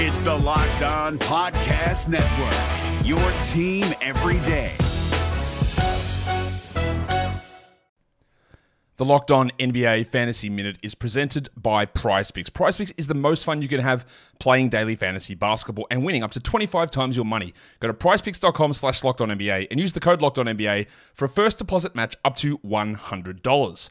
It's the Locked On Podcast Network, your team every day. The Locked On NBA Fantasy Minute is presented by PrizePicks. PrizePicks is the most fun you can have playing daily fantasy basketball and winning up to 25 times your money. Go to prizepicks.com slash locked on NBA and use the code locked on NBA for a first deposit match up to $100.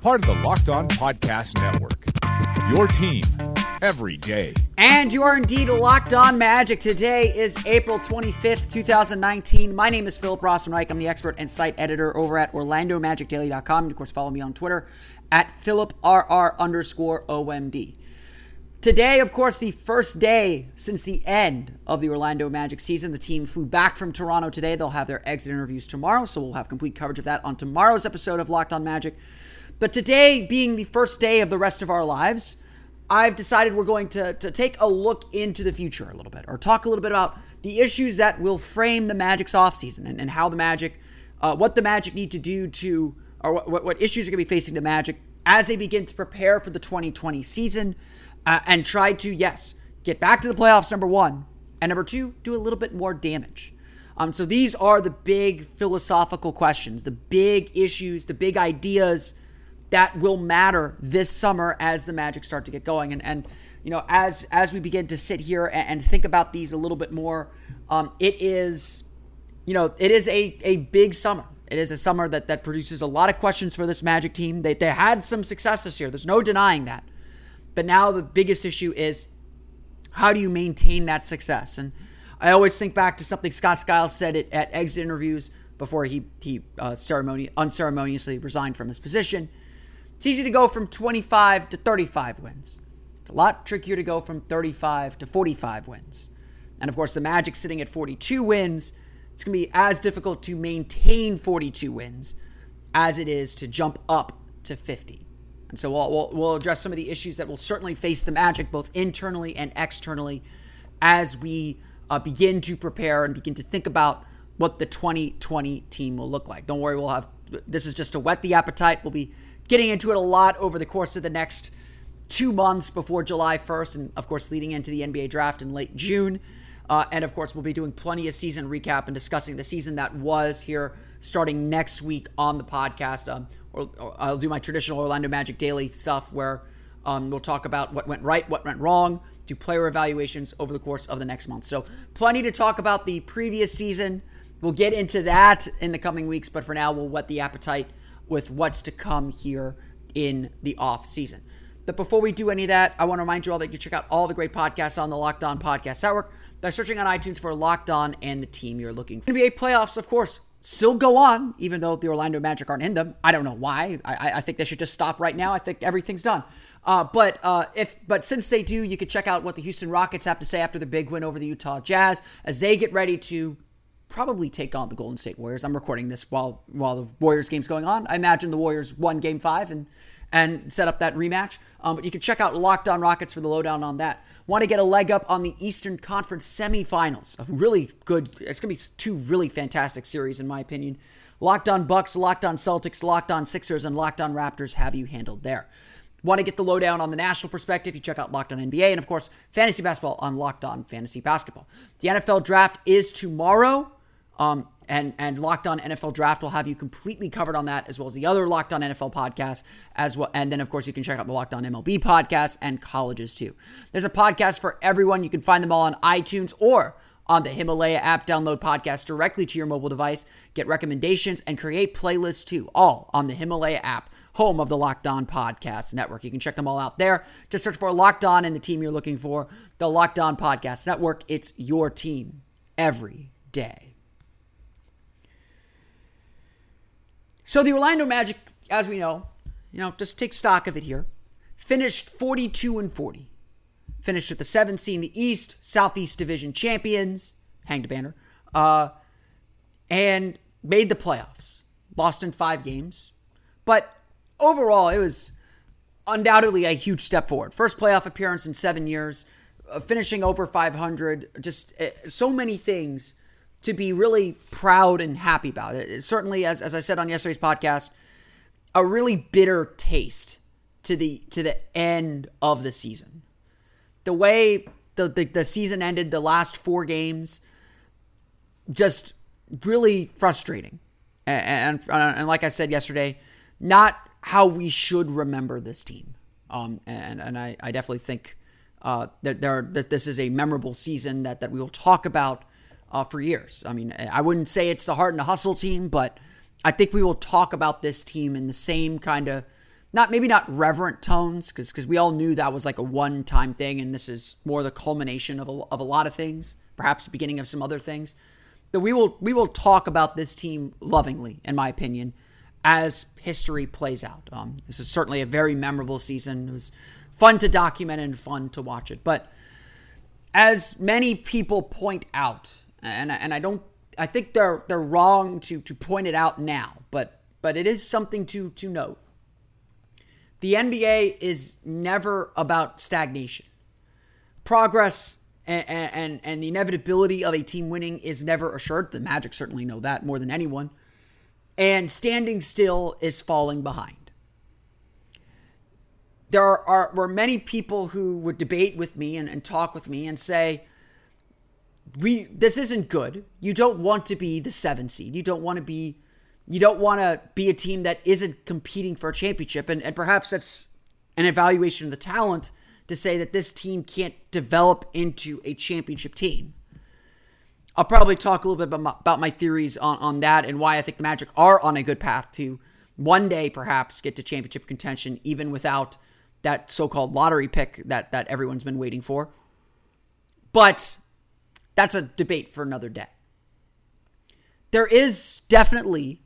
part of the Locked On Podcast Network. Your team every day. And you are indeed locked on magic. Today is April 25th, 2019. My name is Philip Rossman-Reich. I'm the expert and site editor over at OrlandoMagicDaily.com. And of course, follow me on Twitter at PhilipRR underscore OMD. Today, of course, the first day since the end of the Orlando Magic season. The team flew back from Toronto today. They'll have their exit interviews tomorrow, so we'll have complete coverage of that on tomorrow's episode of Locked On Magic. But today, being the first day of the rest of our lives, I've decided we're going to, to take a look into the future a little bit, or talk a little bit about the issues that will frame the Magic's offseason and, and how the Magic, uh, what the Magic need to do to, or what, what issues are going to be facing the Magic as they begin to prepare for the 2020 season uh, and try to, yes, get back to the playoffs, number one, and number two, do a little bit more damage. Um, so these are the big philosophical questions, the big issues, the big ideas that will matter this summer as the Magic start to get going. And and you know, as as we begin to sit here and, and think about these a little bit more, um, it is, you know, it is a a big summer. It is a summer that that produces a lot of questions for this Magic team. They they had some success this year. There's no denying that. But now the biggest issue is how do you maintain that success? And I always think back to something Scott Skiles said at, at exit interviews before he he uh, ceremony unceremoniously resigned from his position. It's easy to go from 25 to 35 wins. It's a lot trickier to go from 35 to 45 wins. And of course, the Magic sitting at 42 wins, it's going to be as difficult to maintain 42 wins as it is to jump up to 50. And so we'll, we'll, we'll address some of the issues that will certainly face the Magic, both internally and externally, as we uh, begin to prepare and begin to think about what the 2020 team will look like. Don't worry, we'll have this is just to whet the appetite. We'll be getting into it a lot over the course of the next two months before July 1st, and of course, leading into the NBA draft in late June. Uh, and of course, we'll be doing plenty of season recap and discussing the season that was here starting next week on the podcast. Um, or, or, I'll do my traditional Orlando Magic daily stuff where um, we'll talk about what went right, what went wrong, do player evaluations over the course of the next month. So, plenty to talk about the previous season. We'll get into that in the coming weeks, but for now, we'll whet the appetite with what's to come here in the off season. But before we do any of that, I want to remind you all that you check out all the great podcasts on the Locked On Podcast Network by searching on iTunes for Locked On and the team you're looking for. NBA playoffs, of course, still go on, even though the Orlando Magic aren't in them. I don't know why. I, I think they should just stop right now. I think everything's done. Uh, but uh, if but since they do, you can check out what the Houston Rockets have to say after the big win over the Utah Jazz as they get ready to probably take on the Golden State Warriors. I'm recording this while while the Warriors game's going on. I imagine the Warriors won Game Five and and set up that rematch. Um, but you can check out Locked On Rockets for the lowdown on that. Want to get a leg up on the Eastern Conference semifinals? A really good. It's gonna be two really fantastic series in my opinion. Locked On Bucks, Locked On Celtics, Locked On Sixers, and Locked On Raptors have you handled there. Want to get the lowdown on the national perspective? You check out Locked On NBA and, of course, fantasy basketball on Locked On Fantasy Basketball. The NFL draft is tomorrow. Um, and and Locked On NFL Draft will have you completely covered on that, as well as the other Locked On NFL podcast, as well. And then, of course, you can check out the Locked On MLB podcast and colleges too. There's a podcast for everyone. You can find them all on iTunes or on the Himalaya app. Download podcasts directly to your mobile device, get recommendations, and create playlists too, all on the Himalaya app, home of the Locked On Podcast Network. You can check them all out there. Just search for Locked On and the team you're looking for, the Locked On Podcast Network. It's your team every day. So the Orlando Magic, as we know, you know, just take stock of it here, finished 42 and 40. Finished with the seventh seed in the East, Southeast Division champions, hanged a banner, uh, and made the playoffs. Lost in five games. But overall, it was undoubtedly a huge step forward. First playoff appearance in seven years, uh, finishing over 500, just uh, so many things to be really proud and happy about it. it. certainly, as, as I said on yesterday's podcast, a really bitter taste to the to the end of the season. The way the, the, the season ended, the last four games, just really frustrating. And, and, and like I said yesterday, not how we should remember this team. Um, and and I, I definitely think uh, that there that this is a memorable season that that we will talk about uh, for years. I mean, I wouldn't say it's the heart and the hustle team, but I think we will talk about this team in the same kind of not maybe not reverent tones because because we all knew that was like a one time thing, and this is more the culmination of a, of a lot of things, perhaps the beginning of some other things. But we will we will talk about this team lovingly, in my opinion, as history plays out. Um, this is certainly a very memorable season. It was fun to document and fun to watch it, but as many people point out and and I don't I think they're they're wrong to to point it out now, but but it is something to to note. The NBA is never about stagnation. Progress and, and, and the inevitability of a team winning is never assured. The Magic certainly know that more than anyone. And standing still is falling behind. There are, are were many people who would debate with me and, and talk with me and say, we this isn't good. You don't want to be the seven seed. You don't want to be you don't want to be a team that isn't competing for a championship. And, and perhaps that's an evaluation of the talent to say that this team can't develop into a championship team. I'll probably talk a little bit about my, about my theories on, on that and why I think the Magic are on a good path to one day perhaps get to championship contention, even without that so called lottery pick that, that everyone's been waiting for. But that's a debate for another day. There is definitely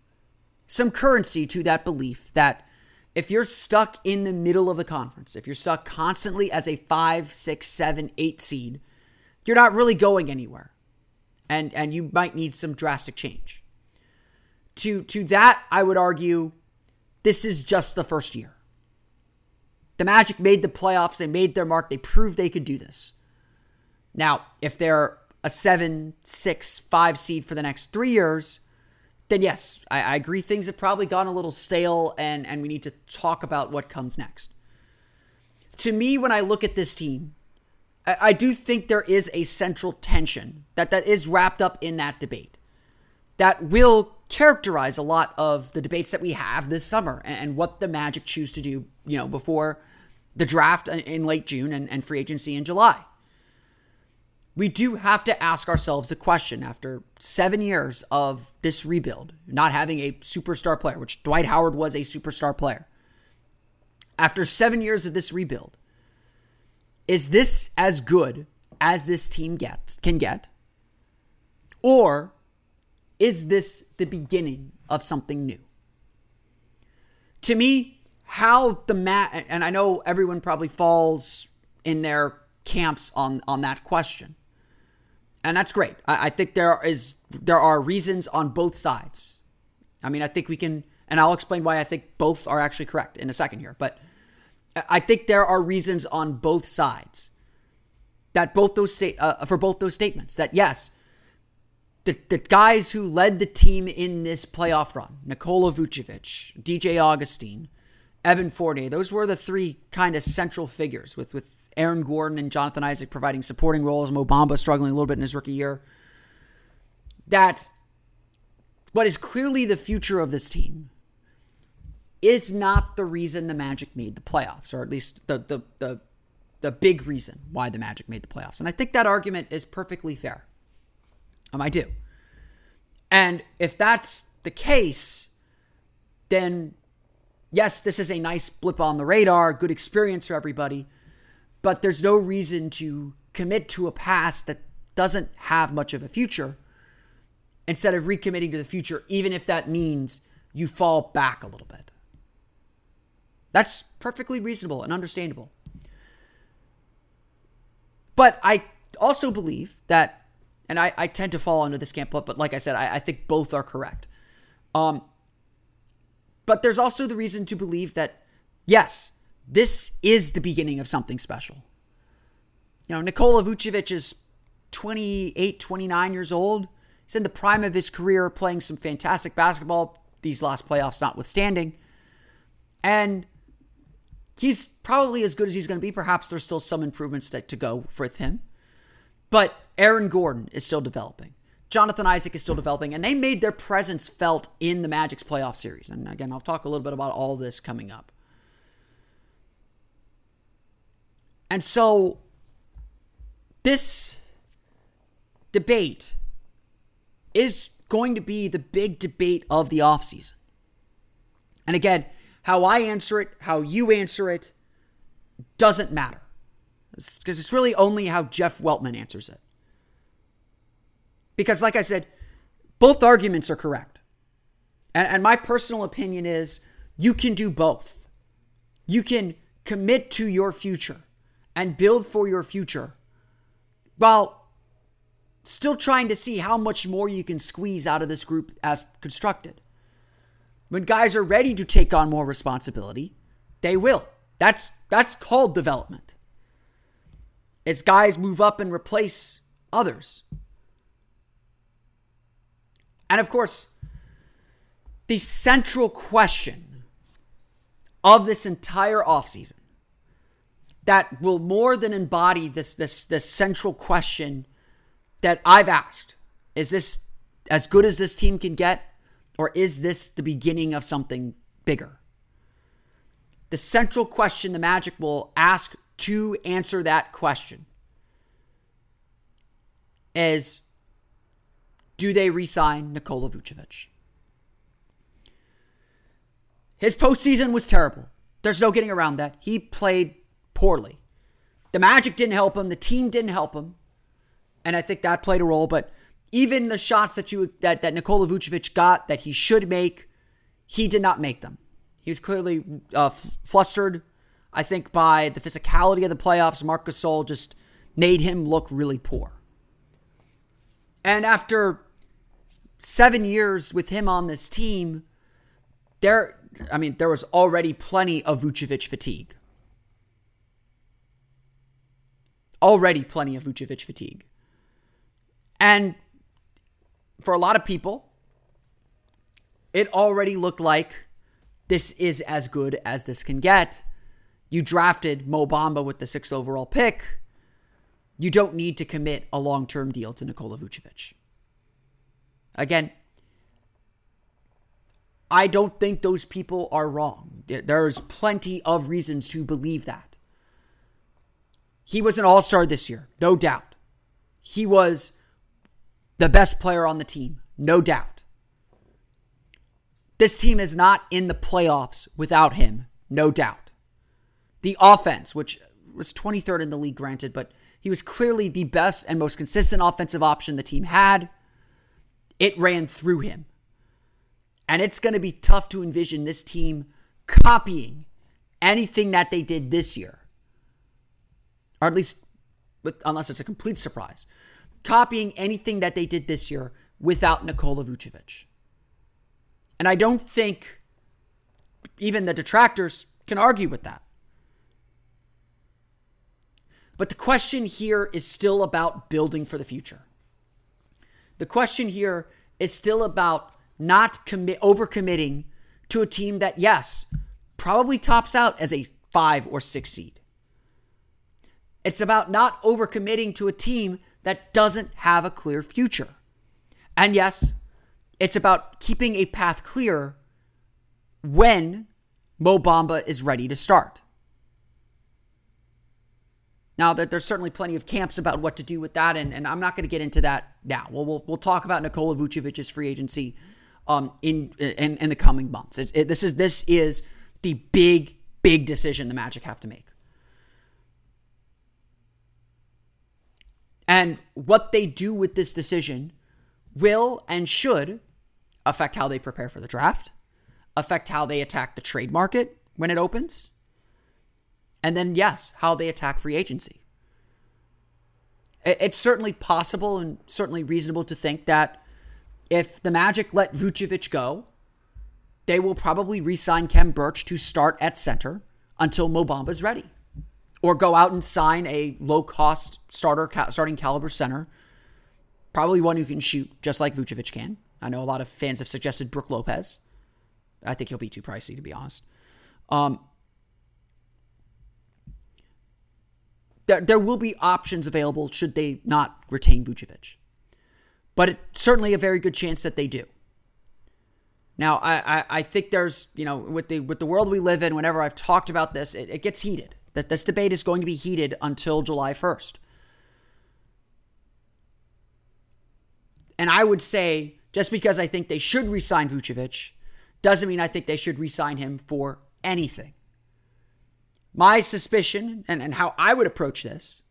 some currency to that belief that if you're stuck in the middle of the conference, if you're stuck constantly as a five, six, seven, eight seed, you're not really going anywhere. And and you might need some drastic change. To to that, I would argue this is just the first year. The Magic made the playoffs, they made their mark, they proved they could do this. Now, if they're a seven, six, five seed for the next three years, then yes, I, I, agree things have probably gone a little stale and, and we need to talk about what comes next. To me, when I look at this team, I, I do think there is a central tension that, that is wrapped up in that debate that will characterize a lot of the debates that we have this summer and, and what the Magic choose to do, you know, before the draft in late June and, and free agency in July we do have to ask ourselves a question after seven years of this rebuild, not having a superstar player, which Dwight Howard was a superstar player. After seven years of this rebuild, is this as good as this team gets can get? Or is this the beginning of something new? To me, how the mat and I know everyone probably falls in their camps on on that question and that's great. I, I think there is there are reasons on both sides. I mean, I think we can, and I'll explain why I think both are actually correct in a second here. But I think there are reasons on both sides that both those state uh, for both those statements that yes, the the guys who led the team in this playoff run, Nikola Vucevic, DJ Augustin, Evan Fournier. Those were the three kind of central figures with, with Aaron Gordon and Jonathan Isaac providing supporting roles, Mo Bamba struggling a little bit in his rookie year. That what is clearly the future of this team is not the reason the Magic made the playoffs, or at least the the the, the big reason why the Magic made the playoffs. And I think that argument is perfectly fair. Um, I do. And if that's the case, then yes, this is a nice blip on the radar, good experience for everybody, but there's no reason to commit to a past that doesn't have much of a future instead of recommitting to the future, even if that means you fall back a little bit. That's perfectly reasonable and understandable. But I also believe that, and I, I tend to fall under this camp, but, but like I said, I, I think both are correct. Um, but there's also the reason to believe that, yes, this is the beginning of something special. You know, Nikola Vucevic is 28, 29 years old. He's in the prime of his career playing some fantastic basketball, these last playoffs notwithstanding. And he's probably as good as he's going to be. Perhaps there's still some improvements to, to go with him. But Aaron Gordon is still developing. Jonathan Isaac is still developing, and they made their presence felt in the Magic's playoff series. And again, I'll talk a little bit about all this coming up. And so, this debate is going to be the big debate of the offseason. And again, how I answer it, how you answer it, doesn't matter. Because it's really only how Jeff Weltman answers it. Because, like I said, both arguments are correct. And, and my personal opinion is you can do both. You can commit to your future and build for your future while still trying to see how much more you can squeeze out of this group as constructed. When guys are ready to take on more responsibility, they will. That's that's called development. As guys move up and replace others. And of course, the central question of this entire offseason that will more than embody this this this central question that I've asked. Is this as good as this team can get or is this the beginning of something bigger? The central question the magic will ask to answer that question is do they re-sign Nikola Vucevic? His postseason was terrible. There's no getting around that. He played poorly the magic didn't help him the team didn't help him and I think that played a role. But even the shots that you that that Nikola Vucevic got that he should make, he did not make them. He was clearly uh, f- flustered. I think by the physicality of the playoffs, Marc Gasol just made him look really poor. And after seven years with him on this team, there, I mean, there was already plenty of Vucevic fatigue. Already plenty of Vucevic fatigue. And for a lot of people, it already looked like this is as good as this can get. You drafted Mo Bamba with the sixth overall pick. You don't need to commit a long term deal to Nikola Vucevic. Again, I don't think those people are wrong. There's plenty of reasons to believe that. He was an all star this year, no doubt. He was the best player on the team, no doubt. This team is not in the playoffs without him, no doubt. The offense, which was 23rd in the league, granted, but he was clearly the best and most consistent offensive option the team had. It ran through him. And it's going to be tough to envision this team copying anything that they did this year. Or at least, with, unless it's a complete surprise copying anything that they did this year without Nikola Vucevic. And I don't think even the detractors can argue with that. But the question here is still about building for the future. The question here is still about not commit overcommitting to a team that yes, probably tops out as a five or six seed. It's about not overcommitting to a team that doesn't have a clear future. And yes, it's about keeping a path clear when Mo Bamba is ready to start. Now, that there's certainly plenty of camps about what to do with that, and, and I'm not going to get into that now. We'll, we'll, we'll talk about Nikola Vucevic's free agency um, in, in in the coming months. It, this is this is the big big decision the Magic have to make. And what they do with this decision will and should affect how they prepare for the draft, affect how they attack the trade market when it opens, and then, yes, how they attack free agency. It's certainly possible and certainly reasonable to think that if the Magic let Vucevic go, they will probably re sign Khem Birch to start at center until Mo Bamba's ready. Or go out and sign a low cost starter, starting caliber center. Probably one who can shoot just like Vucevic can. I know a lot of fans have suggested Brook Lopez. I think he'll be too pricey, to be honest. Um, there, there will be options available should they not retain Vucevic. But it's certainly a very good chance that they do. Now, I, I, I, think there's, you know, with the with the world we live in, whenever I've talked about this, it, it gets heated. That this debate is going to be heated until July 1st. And I would say, just because I think they should resign Vucevic, doesn't mean I think they should resign him for anything. My suspicion and, and how I would approach this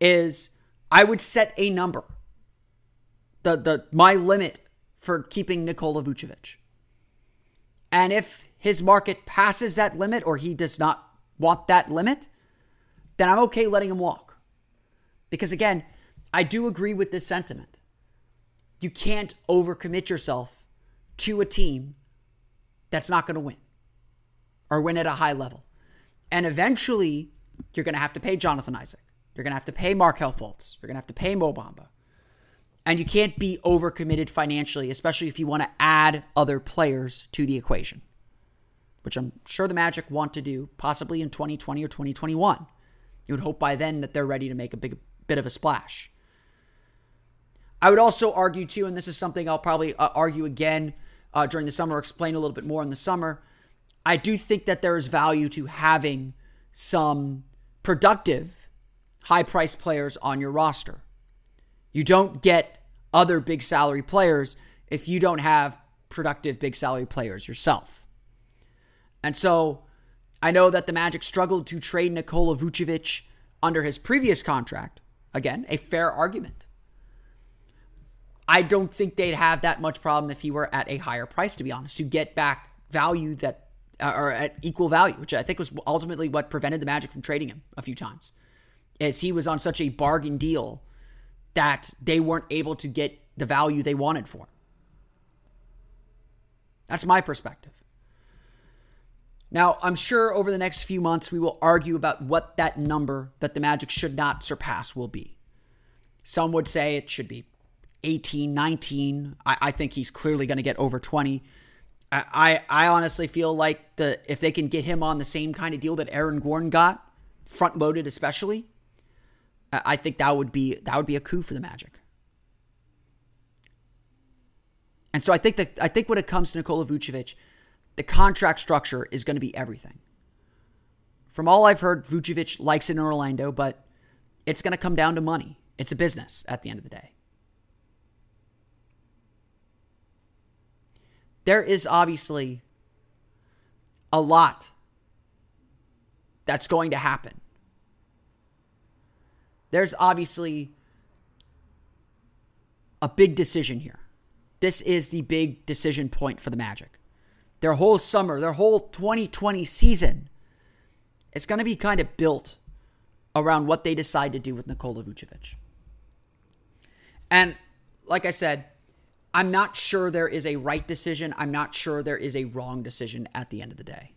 is I would set a number. The the my limit for keeping Nikola Vucevic. And if his market passes that limit or he does not want that limit, then I'm okay letting him walk. Because again, I do agree with this sentiment. You can't overcommit yourself to a team that's not going to win or win at a high level. And eventually, you're going to have to pay Jonathan Isaac. You're going to have to pay Markelle Fultz. You're going to have to pay Mo Bamba. And you can't be overcommitted financially, especially if you want to add other players to the equation, which I'm sure the Magic want to do, possibly in 2020 or 2021. You would hope by then that they're ready to make a big bit of a splash. I would also argue, too, and this is something I'll probably uh, argue again uh, during the summer, explain a little bit more in the summer. I do think that there is value to having some productive, high price players on your roster. You don't get other big salary players if you don't have productive big salary players yourself. And so I know that the Magic struggled to trade Nikola Vucevic under his previous contract. Again, a fair argument. I don't think they'd have that much problem if he were at a higher price, to be honest, to get back value that uh, or at equal value, which I think was ultimately what prevented the Magic from trading him a few times, as he was on such a bargain deal that they weren't able to get the value they wanted for him. That's my perspective. Now, I'm sure over the next few months we will argue about what that number that the Magic should not surpass will be. Some would say it should be 18, 19. I, I think he's clearly going to get over 20. I, I honestly feel like the if they can get him on the same kind of deal that Aaron Gordon got, front loaded especially, I think that would be that would be a coup for the Magic. And so I think that I think when it comes to Nikola Vucevic, the contract structure is going to be everything. From all I've heard, Vucevic likes it in Orlando, but it's going to come down to money. It's a business at the end of the day. there is obviously a lot that's going to happen. There's obviously a big decision here. This is the big decision point for the Magic. Their whole summer, their whole 2020 season is going to be kind of built around what they decide to do with Nikola Vucevic. And like I said, I'm not sure there is a right decision. I'm not sure there is a wrong decision at the end of the day.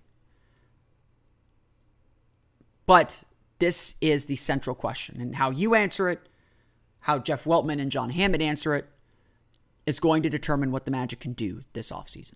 But this is the central question. And how you answer it, how Jeff Weltman and John Hammond answer it, is going to determine what the Magic can do this offseason.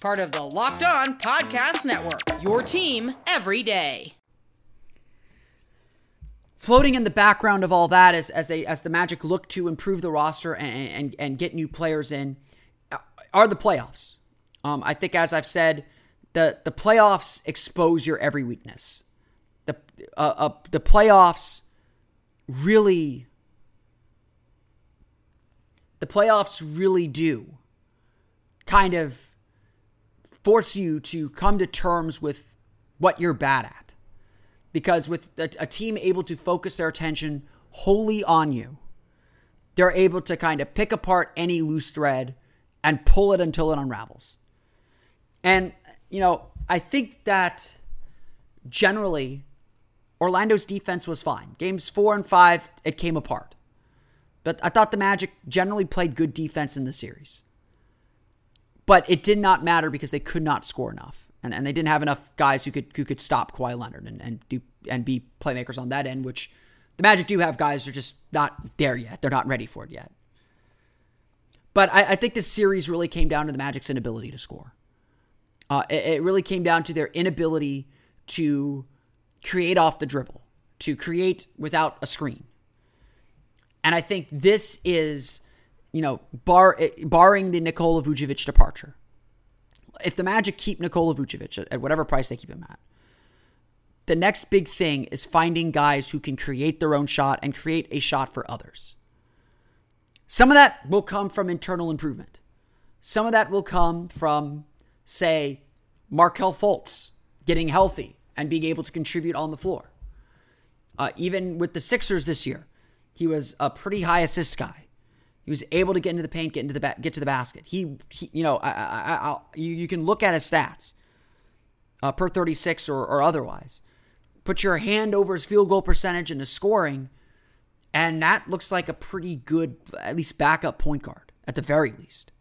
Part of the Locked On Podcast Network. Your team every day. Floating in the background of all that as, as they as the Magic look to improve the roster and and, and get new players in are the playoffs. Um, I think as I've said, the the playoffs expose your every weakness. The uh, uh, the playoffs really the playoffs really do kind of force you to come to terms with what you're bad at. Because with a, a team able to focus their attention wholly on you, they're able to kind of pick apart any loose thread and pull it until it unravels. And, you know, I think that generally Orlando's defense was fine. Games four and five, it came apart. But I thought the Magic generally played good defense in the series. But it did not matter because they could not score enough. And, and they didn't have enough guys who could who could stop Kawhi Leonard and, and do and be playmakers on that end, which the Magic do have guys who are just not there yet. They're not ready for it yet. But I, I think this series really came down to the Magic's inability to score. Uh, it, it really came down to their inability to create off the dribble, to create without a screen. And I think this is, you know, bar barring the Nikola Vucevic departure. If the Magic keep Nikola Vucevic at, at whatever price they keep him at, the next big thing is finding guys who can create their own shot and create a shot for others. Some of that will come from internal improvement. Some of that will come from, say, Markelle Fultz getting healthy and being able to contribute on the floor. Uh, even with the Sixers this year, he was a pretty high assist guy. He was able to get into the paint, get into the ba- get to the basket. He, he you know, I, I, I, you, you can look at his stats uh, per 36 or, or otherwise. Put your hand over his field goal percentage and his scoring, and that looks like a pretty good, at least backup point guard at the very least.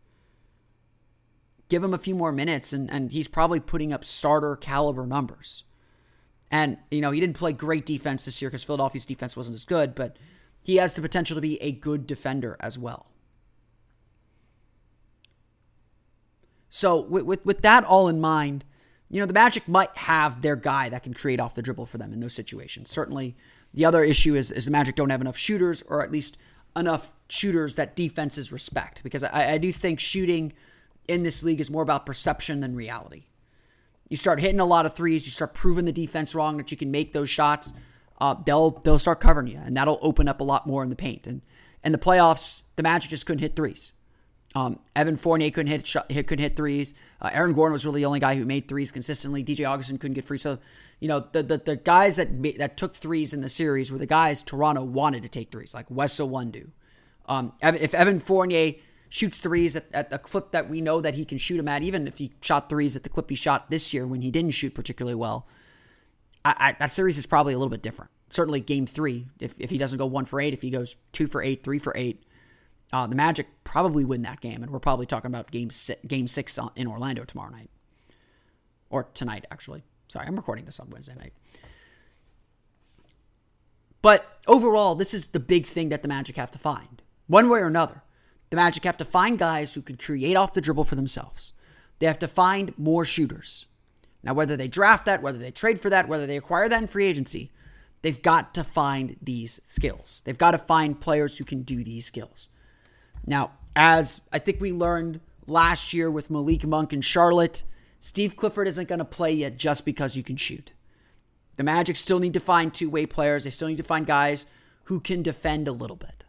Give him a few more minutes, and, and he's probably putting up starter caliber numbers. And, you know, he didn't play great defense this year because Philadelphia's defense wasn't as good, but he has the potential to be a good defender as well. So, with, with, with that all in mind, you know, the Magic might have their guy that can create off the dribble for them in those situations. Certainly, the other issue is, is the Magic don't have enough shooters, or at least enough shooters that defenses respect. Because I, I do think shooting in this league is more about perception than reality. You start hitting a lot of threes, you start proving the defense wrong that you can make those shots. Uh, they'll they'll start covering you, and that'll open up a lot more in the paint. And and the playoffs, the Magic just couldn't hit threes. Um, Evan Fournier couldn't hit, couldn't hit threes. Uh, Aaron Gordon was really the only guy who made threes consistently. DJ Augustin couldn't get free. So, you know, the the, the guys that that took threes in the series were the guys Toronto wanted to take threes, like Wes Iwundu. Um, if Evan Fournier shoots threes at, at the clip that we know that he can shoot them at, even if he shot threes at the clip he shot this year when he didn't shoot particularly well, I, I, that series is probably a little bit different. Certainly, game three, if, if he doesn't go one for eight, if he goes two for eight, three for eight, uh, the Magic probably win that game, and we're probably talking about game game six in Orlando tomorrow night, or tonight actually. Sorry, I'm recording this on Wednesday night. But overall, this is the big thing that the Magic have to find, one way or another. The Magic have to find guys who can create off the dribble for themselves. They have to find more shooters. Now, whether they draft that, whether they trade for that, whether they acquire that in free agency, they've got to find these skills. They've got to find players who can do these skills. Now, as I think we learned last year with Malik Monk in Charlotte, Steve Clifford isn't going to play yet just because you can shoot. The Magic still need to find two way players. They still need to find guys who can defend a little bit.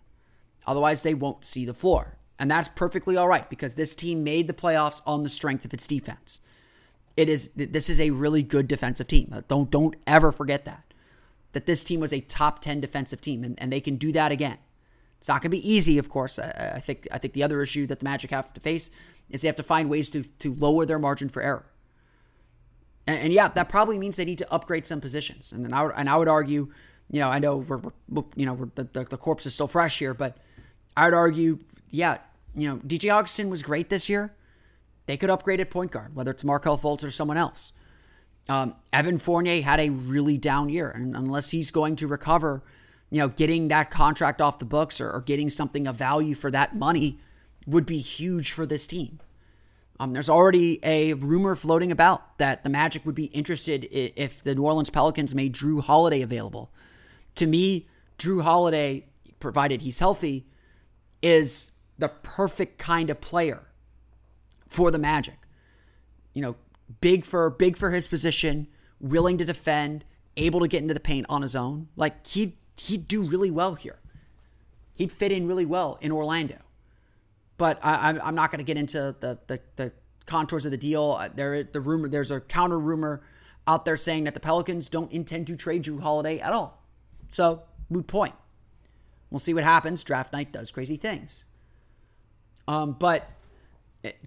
Otherwise, they won't see the floor. And that's perfectly all right because this team made the playoffs on the strength of its defense. It is this is a really good defensive team. Uh, don't don't ever forget that. That this team was a top 10 defensive team and, and they can do that again. It's not going to be easy, of course. I, I, think I think the other issue that the Magic have to face is they have to find ways to to lower their margin for error. And, and, yeah, that probably means they need to upgrade some positions. And, and I would, and I would argue, you know, I know we're, we're you know we're, the, the the corpse is still fresh here, but I would argue, yeah, you know, DJ Augustin was great this year. They could upgrade at point guard, whether it's Markelle Fultz or someone else. Um, Evan Fournier had a really down year, and unless he's going to recover, you know, getting that contract off the books or, or getting something of value for that money would be huge for this team. Um, there's already a rumor floating about that the Magic would be interested if the New Orleans Pelicans made Jrue Holiday available. To me, Jrue Holiday, provided he's healthy, is the perfect kind of player for the Magic. You know, big for big for his position, willing to defend, able to get into the paint on his own. Like he he'd do really well here. He'd fit in really well in Orlando. But I, am not going to get into the, the, the contours of the deal. There the rumor there's a counter rumor out there saying that the Pelicans don't intend to trade Jrue Holiday at all. So moot point. We'll see what happens. Draft night does crazy things. Um, but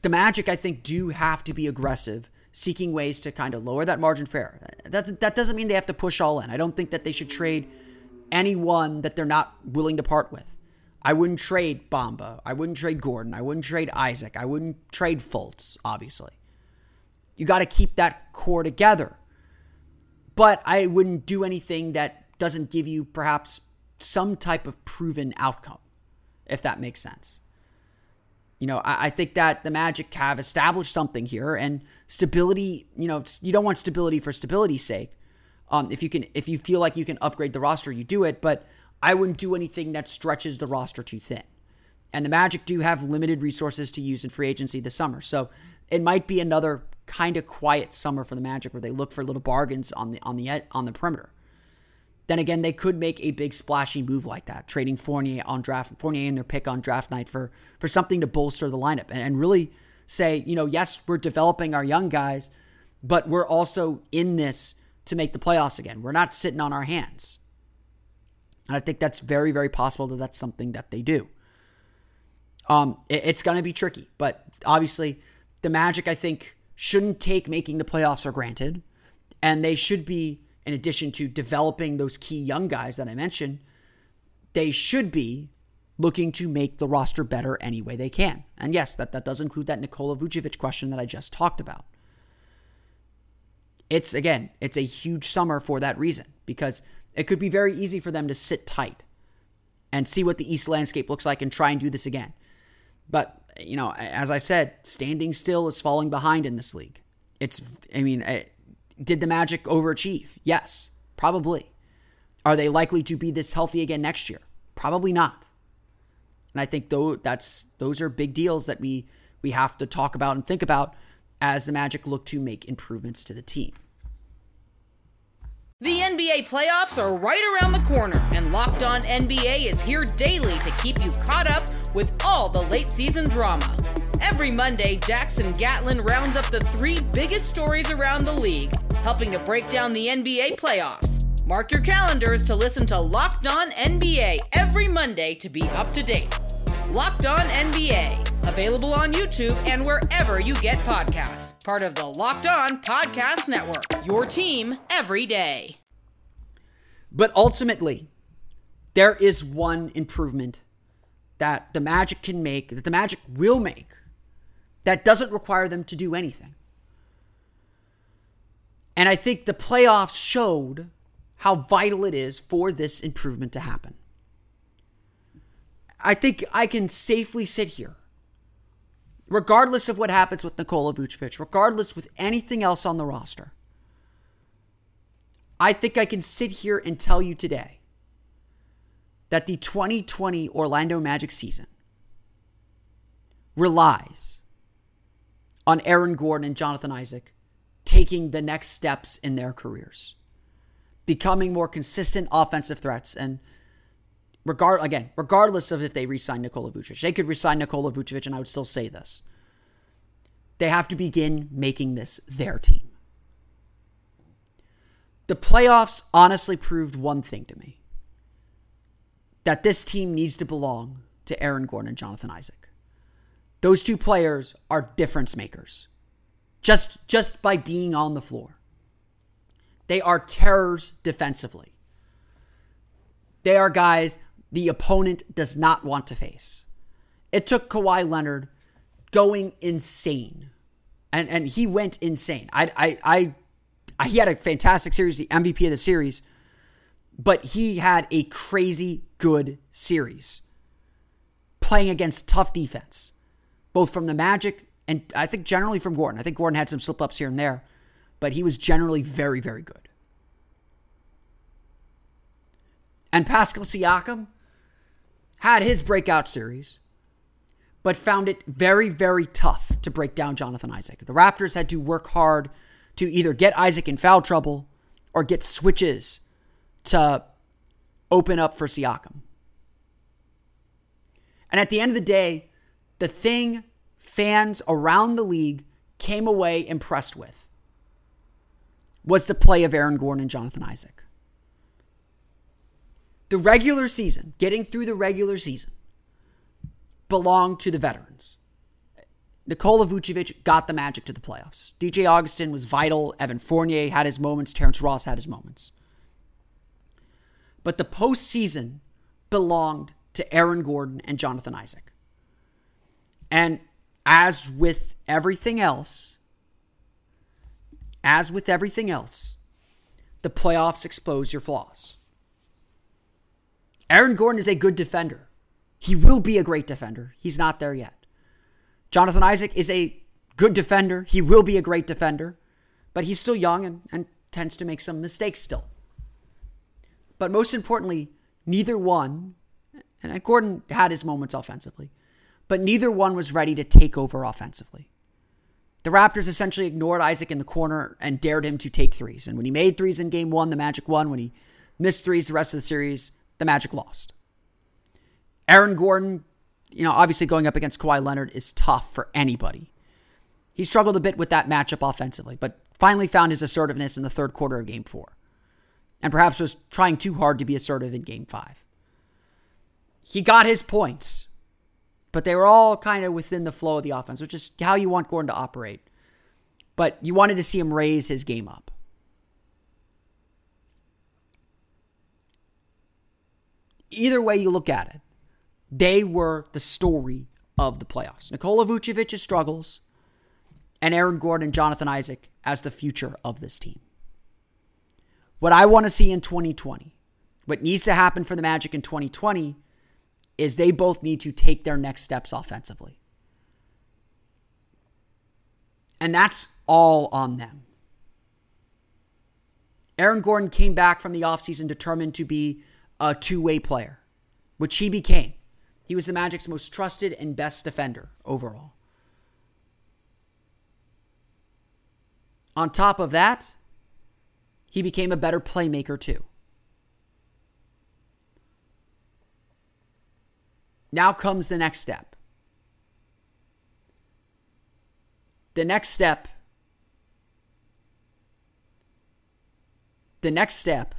the Magic, I think, do have to be aggressive, seeking ways to kind of lower that margin error. That, that doesn't mean they have to push all in. I don't think that they should trade anyone that they're not willing to part with. I wouldn't trade Bamba. I wouldn't trade Gordon. I wouldn't trade Isaac. I wouldn't trade Fultz, obviously. You got to keep that core together. But I wouldn't do anything that doesn't give you perhaps some type of proven outcome, if that makes sense. You know, I, I think that the Magic have established something here, and stability. You know, you don't want stability for stability's sake. Um, if you can, if you feel like you can upgrade the roster, you do it. But I wouldn't do anything that stretches the roster too thin. And the Magic do have limited resources to use in free agency this summer, so it might be another kind of quiet summer for the Magic where they look for little bargains on the on the on the perimeter. Then again, they could make a big splashy move like that, trading Fournier on draft Fournier and their pick on draft night for for something to bolster the lineup and, and really say, you know, yes, we're developing our young guys, but we're also in this to make the playoffs again. We're not sitting on our hands. And I think that's very, very possible that that's something that they do. Um, it, it's going to be tricky, but obviously, the Magic, I think, shouldn't take making the playoffs for granted, and they should be in addition to developing those key young guys that I mentioned, they should be looking to make the roster better any way they can. And yes, that, that does include that Nikola Vucevic question that I just talked about. It's again, it's a huge summer for that reason because it could be very easy for them to sit tight and see what the East landscape looks like and try and do this again. But, you know, as I said, standing still is falling behind in this league. It's, I mean, did the Magic overachieve? Yes, probably. Are they likely to be this healthy again next year? Probably not. And I think though that's those are big deals that we we have to talk about and think about as the Magic look to make improvements to the team. The NBA playoffs are right around the corner, and Locked On NBA is here daily to keep you caught up with all the late season drama. Every Monday, Jackson Gatlin rounds up the three biggest stories around the league helping to break down the NBA playoffs. Mark your calendars to listen to Locked On NBA every Monday to be up to date. Locked On NBA, available on YouTube and wherever you get podcasts. Part of the Locked On Podcast Network, your team every day. But ultimately, there is one improvement that the Magic can make, that the Magic will make, that doesn't require them to do anything. And I think the playoffs showed how vital it is for this improvement to happen. I think I can safely sit here, regardless of what happens with Nikola Vucevic, regardless with anything else on the roster. I think I can sit here and tell you today that the 2020 Orlando Magic season relies on Aaron Gordon and Jonathan Isaac taking the next steps in their careers, becoming more consistent offensive threats. And regard again, regardless of if they resign Nikola Vucevic, they could resign Nikola Vucevic, and I would still say this. They have to begin making this their team. The playoffs honestly proved one thing to me that this team needs to belong to Aaron Gordon and Jonathan Isaac. Those two players are difference makers just just by being on the floor. They are terrors defensively. They are guys the opponent does not want to face. It took Kawhi Leonard going insane. And and he went insane. I I I, he had a fantastic series, the MVP of the series, but he had a crazy good series. Playing against tough defense, both from the Magic and I think generally from Gordon. I think Gordon had some slip ups here and there, but he was generally very, very good. And Pascal Siakam had his breakout series, but found it very, very tough to break down Jonathan Isaac. The Raptors had to work hard to either get Isaac in foul trouble or get switches to open up for Siakam. And at the end of the day, the thing fans around the league came away impressed with was the play of Aaron Gordon and Jonathan Isaac. The regular season, getting through the regular season, belonged to the veterans. Nikola Vucevic got the magic to the playoffs. DJ Augustin was vital. Evan Fournier had his moments. Terrence Ross had his moments. But the postseason belonged to Aaron Gordon and Jonathan Isaac. And as with everything else, as with everything else, the playoffs expose your flaws. Aaron Gordon is a good defender. He will be a great defender. He's not there yet. Jonathan Isaac is a good defender. He will be a great defender, but he's still young and, and tends to make some mistakes still. But most importantly, neither one, and Gordon had his moments offensively, but neither one was ready to take over offensively. The Raptors essentially ignored Isaac in the corner and dared him to take threes. And when he made threes in game one, the Magic won. When he missed threes the rest of the series, the Magic lost. Aaron Gordon, you know, obviously going up against Kawhi Leonard is tough for anybody. He struggled a bit with that matchup offensively, but finally found his assertiveness in the third quarter of game four. And perhaps was trying too hard to be assertive in game five. He got his points, but they were all kind of within the flow of the offense, which is how you want Gordon to operate. But you wanted to see him raise his game up. Either way you look at it, they were the story of the playoffs. Nikola Vucevic's struggles and Aaron Gordon and Jonathan Isaac as the future of this team. What I want to see in 2020, what needs to happen for the Magic in 2020 is they both need to take their next steps offensively. And that's all on them. Aaron Gordon came back from the offseason determined to be a two way player, which he became. He was the Magic's most trusted and best defender overall. On top of that, he became a better playmaker too. Now comes the next step. The next step. The next step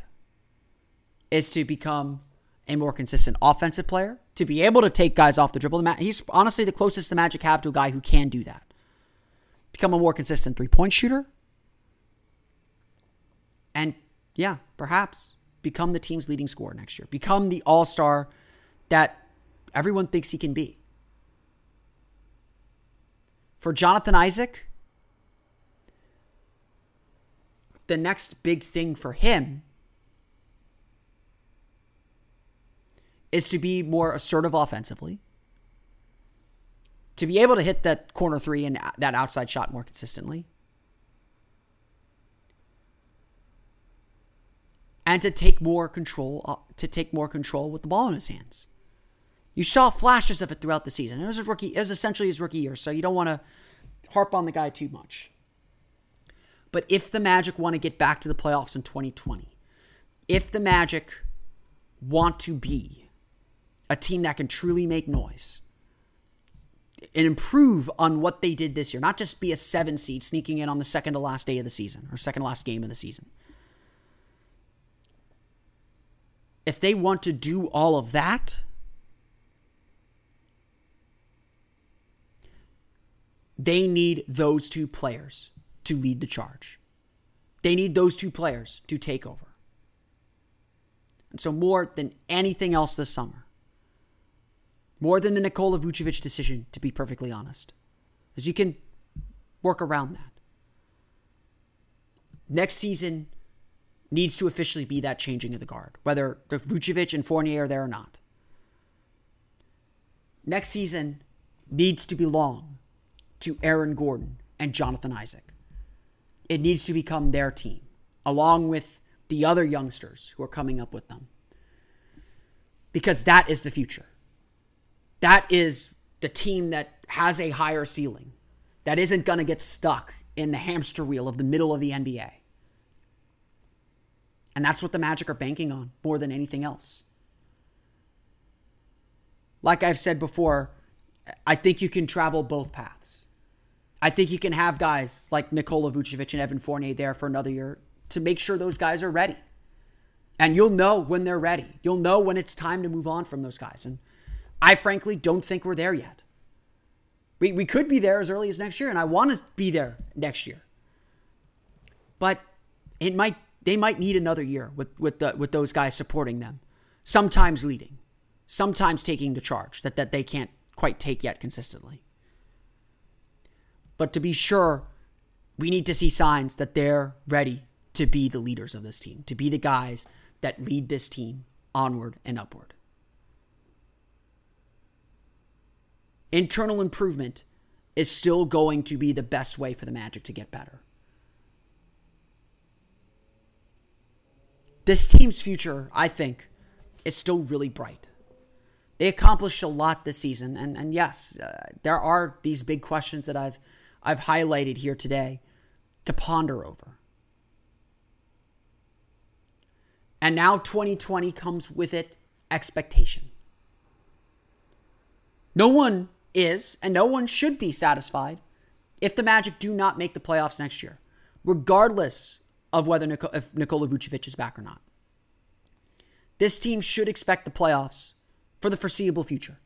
is to become a more consistent offensive player, to be able to take guys off the dribble. He's honestly the closest the Magic have to a guy who can do that. Become a more consistent three point shooter. And yeah, perhaps become the team's leading scorer next year. Become the all star that everyone thinks he can be. For Jonathan Isaac, the next big thing for him is to be more assertive offensively, to be able to hit that corner three and that outside shot more consistently, and to take more control uh, to take more control with the ball in his hands. You saw flashes of it throughout the season. It was a rookie, it was essentially his rookie year, so you don't want to harp on the guy too much. But if the Magic want to get back to the playoffs in 2020, if the Magic want to be a team that can truly make noise and improve on what they did this year, not just be a seven seed sneaking in on the second to last day of the season or second to last game of the season. If they want to do all of that, they need those two players to lead the charge. They need those two players to take over. And so, more than anything else this summer, more than the Nikola Vucevic decision, to be perfectly honest, as you can work around that. Next season needs to officially be that changing of the guard, whether Vucevic and Fournier are there or not. Next season needs to belong to Aaron Gordon and Jonathan Isaac. It needs to become their team, along with the other youngsters who are coming up with them. Because that is the future. That is the team that has a higher ceiling, that isn't going to get stuck in the hamster wheel of the middle of the NBA. And that's what the Magic are banking on more than anything else. Like I've said before, I think you can travel both paths. I think you can have guys like Nikola Vucevic and Evan Fournier there for another year to make sure those guys are ready. And you'll know when they're ready. You'll know when it's time to move on from those guys. And I frankly don't think we're there yet. We, we could be there as early as next year, and I want to be there next year. But it might they might need another year with with the, with those guys supporting them, sometimes leading, sometimes taking the charge that that they can't quite take yet consistently. But to be sure, we need to see signs that they're ready to be the leaders of this team, to be the guys that lead this team onward and upward. Internal improvement is still going to be the best way for the Magic to get better. This team's future, I think, is still really bright. They accomplished a lot this season, and and yes, uh, there are these big questions that I've I've highlighted here today to ponder over. And now 2020 comes with it expectation. No one is, and no one should be satisfied if the Magic do not make the playoffs next year, regardless of whether if Nikola Vucevic is back or not. This team should expect the playoffs for the foreseeable future.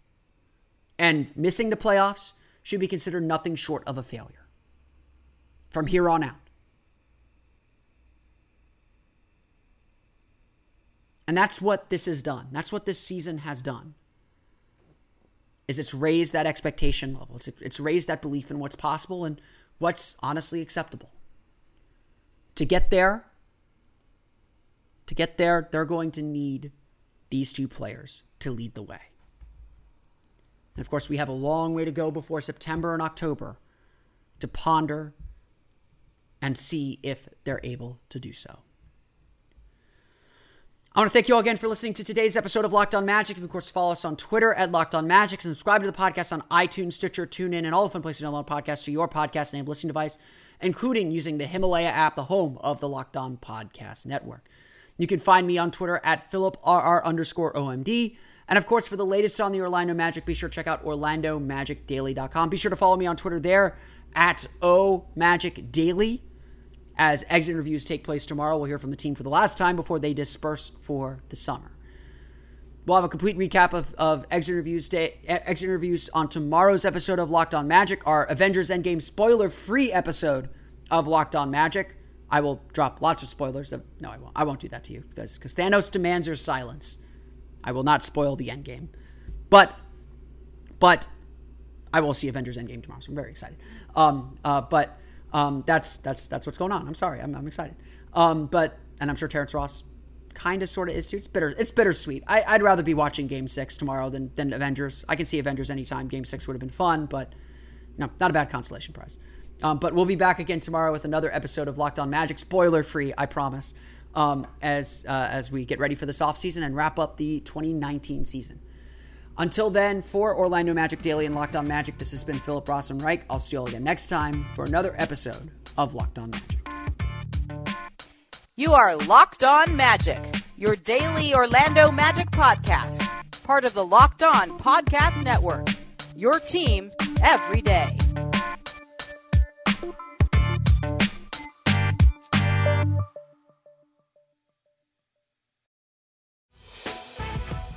And missing the playoffs should be considered nothing short of a failure from here on out. And that's what this has done. That's what this season has done. Is it's raised that expectation level. It's, it's raised that belief in what's possible and what's honestly acceptable. To get there, to get there, they're going to need these two players to lead the way. And of course, we have a long way to go before September and October to ponder and see if they're able to do so. I want to thank you all again for listening to today's episode of Locked On Magic. And of course, follow us on Twitter at Locked On Magic. Subscribe to the podcast on iTunes, Stitcher, TuneIn, and all the fun places to download podcasts to your podcast enabled listening device, including using the Himalaya app, the home of the Locked On Podcast Network. You can find me on Twitter at PhilipRR underscore OMD. And of course, for the latest on the Orlando Magic, be sure to check out OrlandoMagicDaily.com. Be sure to follow me on Twitter there at OMagicDaily. As exit interviews take place tomorrow, we'll hear from the team for the last time before they disperse for the summer. We'll have a complete recap of, of exit interviews day, exit interviews on tomorrow's episode of Locked On Magic, our Avengers Endgame spoiler-free episode of Locked On Magic. I will drop lots of spoilers. No, I won't. I won't do that to you because Thanos demands your silence. I will not spoil the Endgame, but but I will see Avengers Endgame tomorrow, so I'm very excited. Um, uh, but um, that's that's that's what's going on. I'm sorry, I'm, I'm excited. Um, but and I'm sure Terrence Ross kind of sort of is too. It's bitter. It's bittersweet. I, would rather be watching Game Six tomorrow than than Avengers. I can see Avengers anytime. Game Six would have been fun, but know, not a bad consolation prize. Um, but we'll be back again tomorrow with another episode of Locked On Magic, spoiler free, I promise. Um, as uh, as we get ready for this off season and wrap up the 2019 season. Until then, for Orlando Magic Daily and Locked On Magic, this has been Philip Rossman Reich. I'll see you all again next time for another episode of Locked On Magic. You are Locked On Magic, your daily Orlando Magic podcast, part of the Locked On Podcast Network. Your team every day.